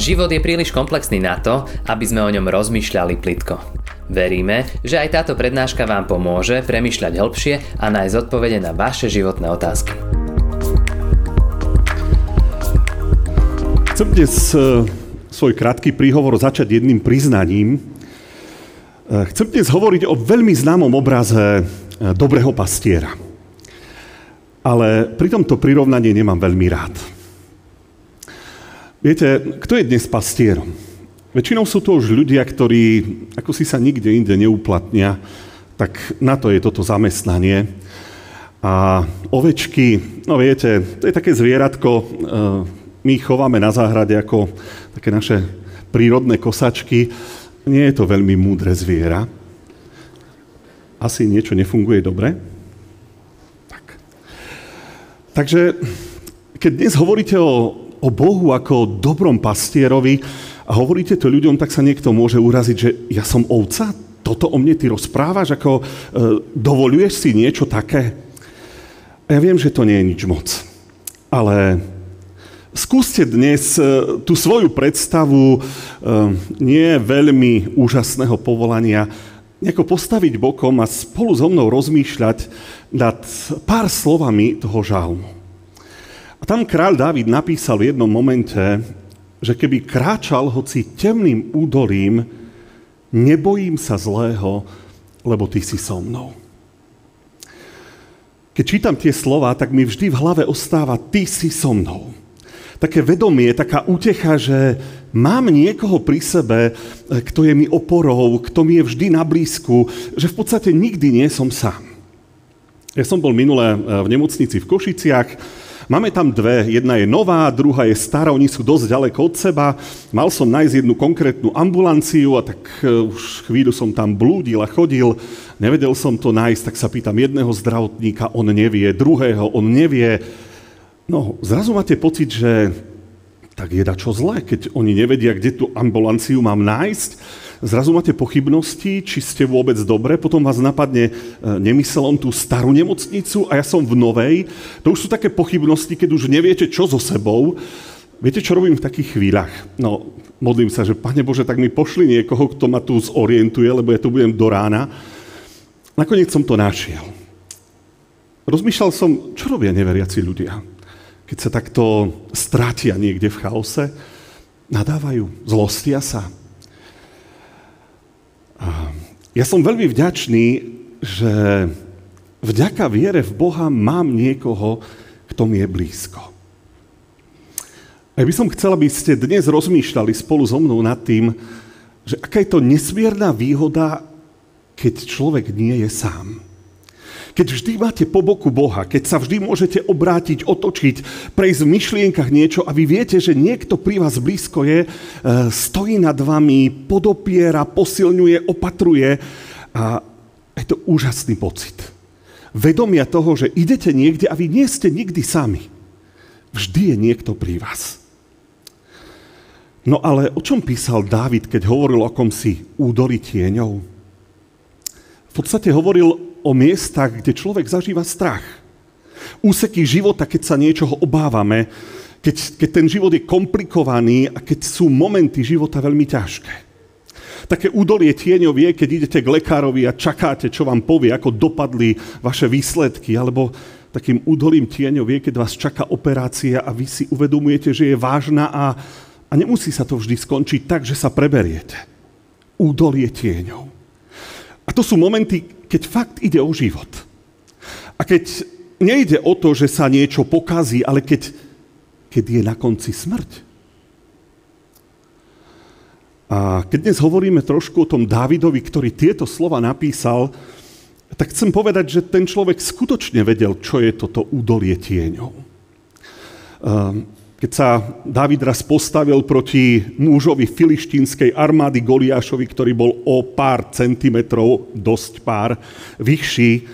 Život je príliš komplexný na to, aby sme o ňom rozmýšľali plitko. Veríme, že aj táto prednáška vám pomôže premyšľať hĺbšie a nájsť odpovede na vaše životné otázky. Chcem dnes e, svoj krátky príhovor začať jedným priznaním. E, chcem dnes hovoriť o veľmi známom obraze e, dobrého pastiera. Ale pri tomto prirovnaní nemám veľmi rád. Viete, kto je dnes pastierom? Väčšinou sú to už ľudia, ktorí ako si sa nikde inde neuplatnia, tak na to je toto zamestnanie. A ovečky, no viete, to je také zvieratko, e, my ich chováme na záhrade ako také naše prírodné kosačky. Nie je to veľmi múdre zviera. Asi niečo nefunguje dobre. Tak. Takže keď dnes hovoríte o o Bohu ako o dobrom pastierovi a hovoríte to ľuďom, tak sa niekto môže uraziť, že ja som ovca? Toto o mne ty rozprávaš? Ako e, dovoluješ si niečo také? A ja viem, že to nie je nič moc. Ale skúste dnes e, tú svoju predstavu e, nie veľmi úžasného povolania nejako postaviť bokom a spolu so mnou rozmýšľať nad pár slovami toho žalmu. A tam kráľ David napísal v jednom momente, že keby kráčal hoci temným údolím, nebojím sa zlého, lebo ty si so mnou. Keď čítam tie slova, tak mi vždy v hlave ostáva ty si so mnou. Také vedomie, taká útecha, že mám niekoho pri sebe, kto je mi oporou, kto mi je vždy na blízku, že v podstate nikdy nie som sám. Ja som bol minule v nemocnici v Košiciach, Máme tam dve, jedna je nová, druhá je stará, oni sú dosť ďaleko od seba. Mal som nájsť jednu konkrétnu ambulanciu a tak e, už chvíľu som tam blúdil a chodil. Nevedel som to nájsť, tak sa pýtam jedného zdravotníka, on nevie, druhého, on nevie. No, zrazu máte pocit, že tak je čo zlé, keď oni nevedia, kde tú ambulanciu mám nájsť zrazu máte pochybnosti, či ste vôbec dobre, potom vás napadne, e, nemyslel on tú starú nemocnicu a ja som v novej. To už sú také pochybnosti, keď už neviete, čo so sebou. Viete, čo robím v takých chvíľach? No, modlím sa, že Pane Bože, tak mi pošli niekoho, kto ma tu zorientuje, lebo ja tu budem do rána. Nakoniec som to našiel. Rozmýšľal som, čo robia neveriaci ľudia, keď sa takto strátia niekde v chaose, nadávajú, zlostia sa, ja som veľmi vďačný, že vďaka viere v Boha mám niekoho, kto mi je blízko. A by som chcel, aby ste dnes rozmýšľali spolu so mnou nad tým, že aká je to nesmierna výhoda, keď človek nie je sám. Keď vždy máte po boku Boha, keď sa vždy môžete obrátiť, otočiť, prejsť v myšlienkach niečo a vy viete, že niekto pri vás blízko je, e, stojí nad vami, podopiera, posilňuje, opatruje a je to úžasný pocit. Vedomia toho, že idete niekde a vy nie ste nikdy sami. Vždy je niekto pri vás. No ale o čom písal Dávid, keď hovoril o kom si údoli tieňov? V podstate hovoril o miestach, kde človek zažíva strach. Úseky života, keď sa niečoho obávame, keď, keď ten život je komplikovaný a keď sú momenty života veľmi ťažké. Také údolie tieňov je, keď idete k lekárovi a čakáte, čo vám povie, ako dopadli vaše výsledky, alebo takým údolím tieňov je, keď vás čaká operácia a vy si uvedomujete, že je vážna a, a nemusí sa to vždy skončiť tak, že sa preberiete. Údolie tieňov. A to sú momenty, keď fakt ide o život. A keď nejde o to, že sa niečo pokazí, ale keď, keď je na konci smrť. A keď dnes hovoríme trošku o tom Dávidovi, ktorý tieto slova napísal, tak chcem povedať, že ten človek skutočne vedel, čo je toto údolie tieňov. Ehm, keď sa David raz postavil proti mužovi filištínskej armády Goliášovi, ktorý bol o pár centimetrov, dosť pár, vyšší.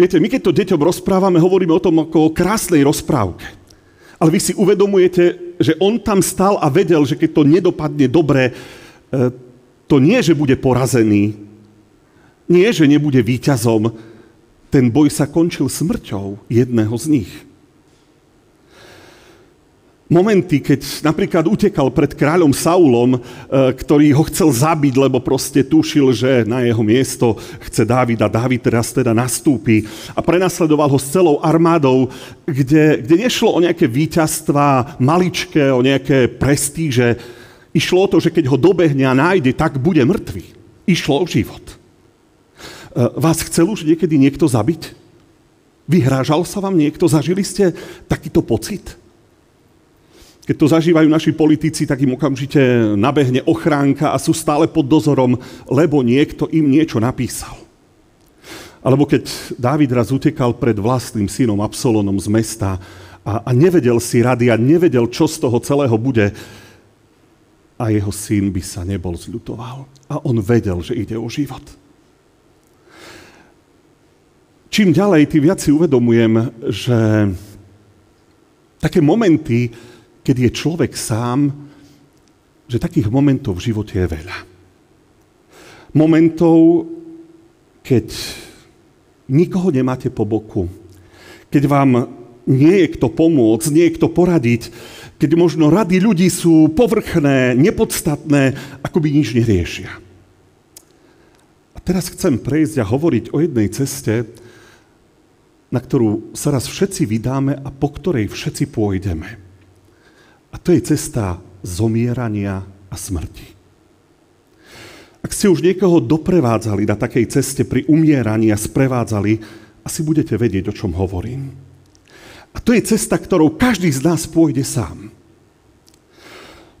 Viete, my keď to deťom rozprávame, hovoríme o tom ako o krásnej rozprávke. Ale vy si uvedomujete, že on tam stal a vedel, že keď to nedopadne dobre, e, to nie, že bude porazený, nie, že nebude víťazom, ten boj sa končil smrťou jedného z nich. Momenty, keď napríklad utekal pred kráľom Saulom, e, ktorý ho chcel zabiť, lebo proste tušil, že na jeho miesto chce Dávid a Dávid teraz teda nastúpi a prenasledoval ho s celou armádou, kde, kde nešlo o nejaké víťazstva maličké, o nejaké prestíže. Išlo o to, že keď ho dobehne a nájde, tak bude mŕtvy. Išlo o život. E, vás chcel už niekedy niekto zabiť? Vyhrážal sa vám niekto? Zažili ste takýto pocit? Keď to zažívajú naši politici, tak im okamžite nabehne ochránka a sú stále pod dozorom, lebo niekto im niečo napísal. Alebo keď Dávid raz utekal pred vlastným synom Absolonom z mesta a, a nevedel si rady a nevedel, čo z toho celého bude, a jeho syn by sa nebol zľutoval. A on vedel, že ide o život. Čím ďalej, tým viac si uvedomujem, že také momenty, keď je človek sám, že takých momentov v živote je veľa. Momentov, keď nikoho nemáte po boku, keď vám nie je kto pomôcť, nie je kto poradiť, keď možno rady ľudí sú povrchné, nepodstatné, akoby nič neriešia. A teraz chcem prejsť a hovoriť o jednej ceste, na ktorú sa raz všetci vydáme a po ktorej všetci pôjdeme. A to je cesta zomierania a smrti. Ak ste už niekoho doprevádzali na takej ceste pri umieraní a sprevádzali, asi budete vedieť, o čom hovorím. A to je cesta, ktorou každý z nás pôjde sám.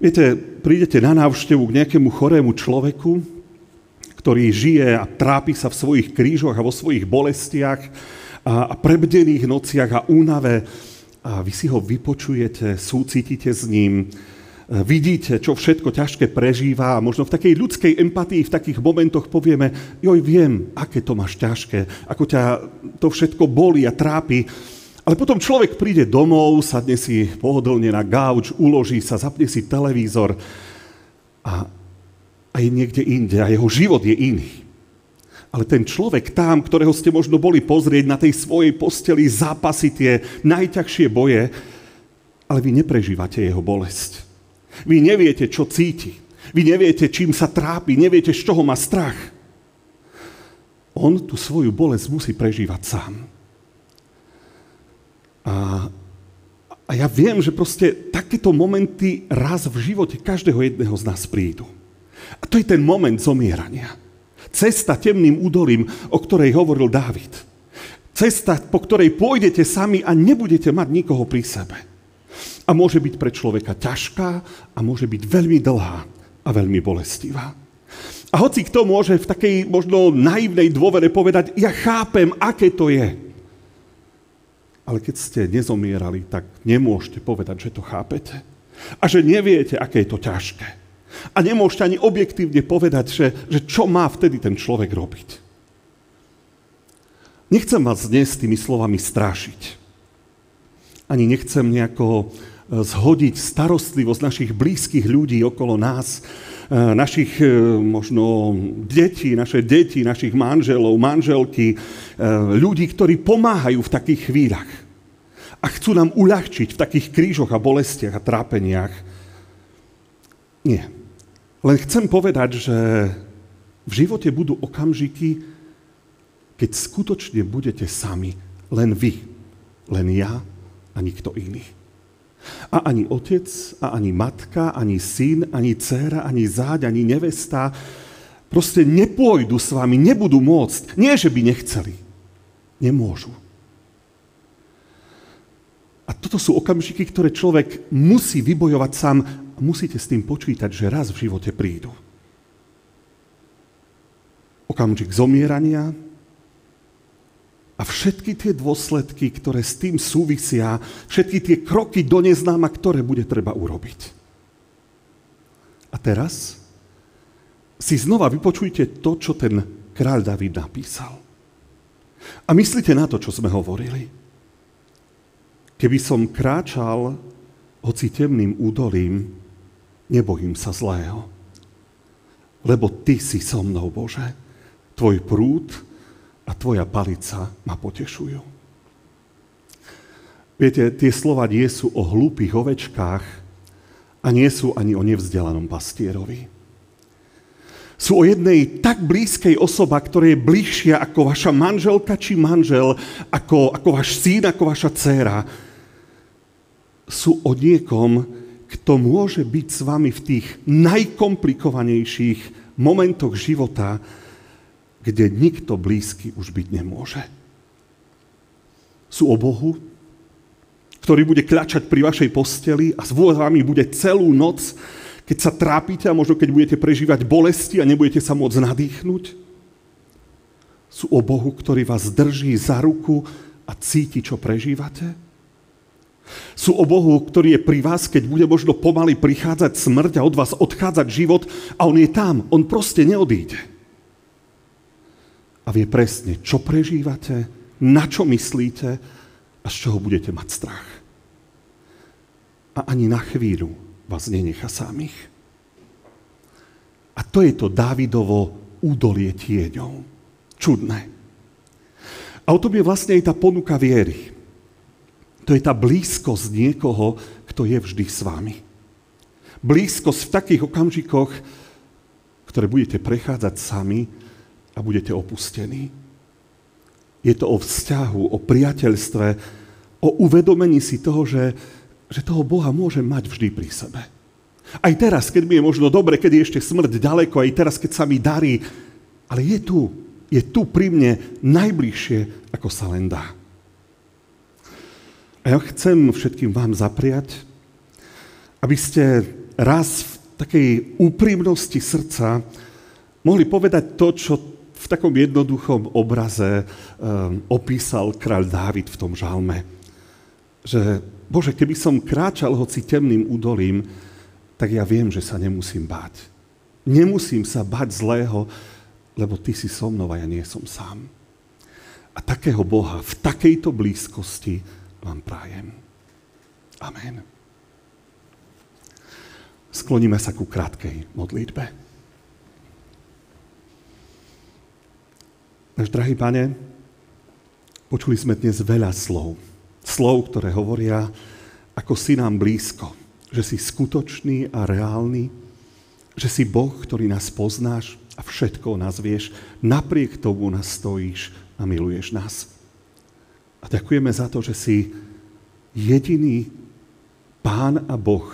Viete, prídete na návštevu k nejakému chorému človeku, ktorý žije a trápi sa v svojich krížoch a vo svojich bolestiach a, prebdených nociach a únave a vy si ho vypočujete, súcitite s ním, e, vidíte, čo všetko ťažké prežíva a možno v takej ľudskej empatii v takých momentoch povieme, joj, viem, aké to máš ťažké, ako ťa to všetko bolí a trápi. Ale potom človek príde domov, sadne si pohodlne na gauč, uloží sa, zapne si televízor a, a je niekde inde a jeho život je iný. Ale ten človek tam, ktorého ste možno boli pozrieť na tej svojej posteli, zápasy tie najťažšie boje, ale vy neprežívate jeho bolesť. Vy neviete, čo cíti. Vy neviete, čím sa trápi, neviete, z čoho má strach. On tú svoju bolesť musí prežívať sám. A, a ja viem, že proste takéto momenty raz v živote každého jedného z nás prídu. A to je ten moment zomierania. Cesta temným údolím, o ktorej hovoril Dávid. Cesta, po ktorej pôjdete sami a nebudete mať nikoho pri sebe. A môže byť pre človeka ťažká a môže byť veľmi dlhá a veľmi bolestivá. A hoci kto môže v takej možno naivnej dôvere povedať, ja chápem, aké to je. Ale keď ste nezomierali, tak nemôžete povedať, že to chápete. A že neviete, aké je to ťažké. A nemôžete ani objektívne povedať, že, že čo má vtedy ten človek robiť. Nechcem vás dnes tými slovami strášiť. Ani nechcem nejako e, zhodiť starostlivosť našich blízkych ľudí okolo nás, e, našich e, možno detí, naše deti, našich manželov, manželky, ľudí, ktorí pomáhajú v takých chvíľach a chcú nám uľahčiť v takých krížoch a bolestiach a trápeniach. Nie. Len chcem povedať, že v živote budú okamžiky, keď skutočne budete sami, len vy, len ja a nikto iný. A ani otec, a ani matka, ani syn, ani dcéra, ani záď, ani nevesta proste nepôjdu s vami, nebudú môcť. Nie, že by nechceli. Nemôžu. A toto sú okamžiky, ktoré človek musí vybojovať sám musíte s tým počítať, že raz v živote prídu. Okamžik zomierania a všetky tie dôsledky, ktoré s tým súvisia, všetky tie kroky do neznáma, ktoré bude treba urobiť. A teraz si znova vypočujte to, čo ten kráľ David napísal. A myslíte na to, čo sme hovorili. Keby som kráčal hoci temným údolím, nebojím sa zlého. Lebo Ty si so mnou, Bože. Tvoj prúd a Tvoja palica ma potešujú. Viete, tie slova nie sú o hlúpých ovečkách a nie sú ani o nevzdelanom pastierovi. Sú o jednej tak blízkej osoba, ktorá je bližšia ako vaša manželka či manžel, ako, ako váš syn, ako vaša dcéra. Sú o niekom, kto môže byť s vami v tých najkomplikovanejších momentoch života, kde nikto blízky už byť nemôže. Sú o Bohu, ktorý bude kľačať pri vašej posteli a s vami bude celú noc, keď sa trápite a možno keď budete prežívať bolesti a nebudete sa môcť nadýchnuť. Sú o Bohu, ktorý vás drží za ruku a cíti, čo prežívate. Sú o Bohu, ktorý je pri vás, keď bude možno pomaly prichádzať smrť a od vás odchádzať život a on je tam, on proste neodíde. A vie presne, čo prežívate, na čo myslíte a z čoho budete mať strach. A ani na chvíľu vás nenechá samých. A to je to Dávidovo údolie tieňov. Čudné. A o tom je vlastne aj tá ponuka viery. To je tá blízkosť niekoho, kto je vždy s vami. Blízkosť v takých okamžikoch, ktoré budete prechádzať sami a budete opustení. Je to o vzťahu, o priateľstve, o uvedomení si toho, že, že toho Boha môžem mať vždy pri sebe. Aj teraz, keď mi je možno dobre, keď je ešte smrť ďaleko, aj teraz, keď sa mi darí, ale je tu, je tu pri mne najbližšie, ako sa len dá. A ja chcem všetkým vám zapriať, aby ste raz v takej úprimnosti srdca mohli povedať to, čo v takom jednoduchom obraze um, opísal kráľ Dávid v tom žalme. Že, Bože, keby som kráčal hoci temným údolím, tak ja viem, že sa nemusím báť. Nemusím sa báť zlého, lebo Ty si so mnou a ja nie som sám. A takého Boha v takejto blízkosti vám prajem. Amen. Skloníme sa ku krátkej modlitbe. Náš drahý pane, počuli sme dnes veľa slov. Slov, ktoré hovoria, ako si nám blízko, že si skutočný a reálny, že si Boh, ktorý nás poznáš a všetko nás vieš, napriek tomu nás stojíš a miluješ nás. A ďakujeme za to, že si jediný Pán a Boh,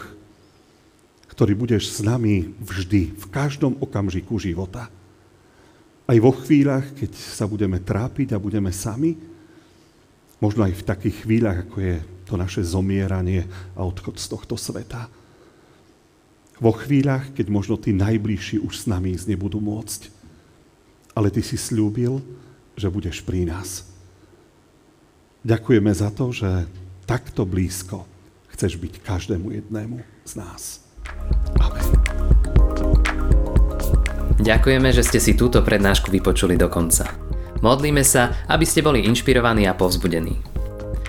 ktorý budeš s nami vždy, v každom okamžiku života. Aj vo chvíľach, keď sa budeme trápiť a budeme sami, možno aj v takých chvíľach, ako je to naše zomieranie a odchod z tohto sveta. Vo chvíľach, keď možno tí najbližší už s nami ísť nebudú môcť. Ale ty si slúbil, že budeš pri nás. Ďakujeme za to, že takto blízko chceš byť každému jednému z nás. Amen. Ďakujeme, že ste si túto prednášku vypočuli do konca. Modlíme sa, aby ste boli inšpirovaní a povzbudení.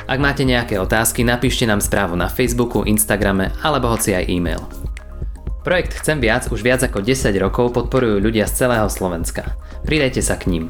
Ak máte nejaké otázky, napíšte nám správu na Facebooku, Instagrame alebo hoci aj e-mail. Projekt Chcem viac už viac ako 10 rokov podporujú ľudia z celého Slovenska. Pridajte sa k ním.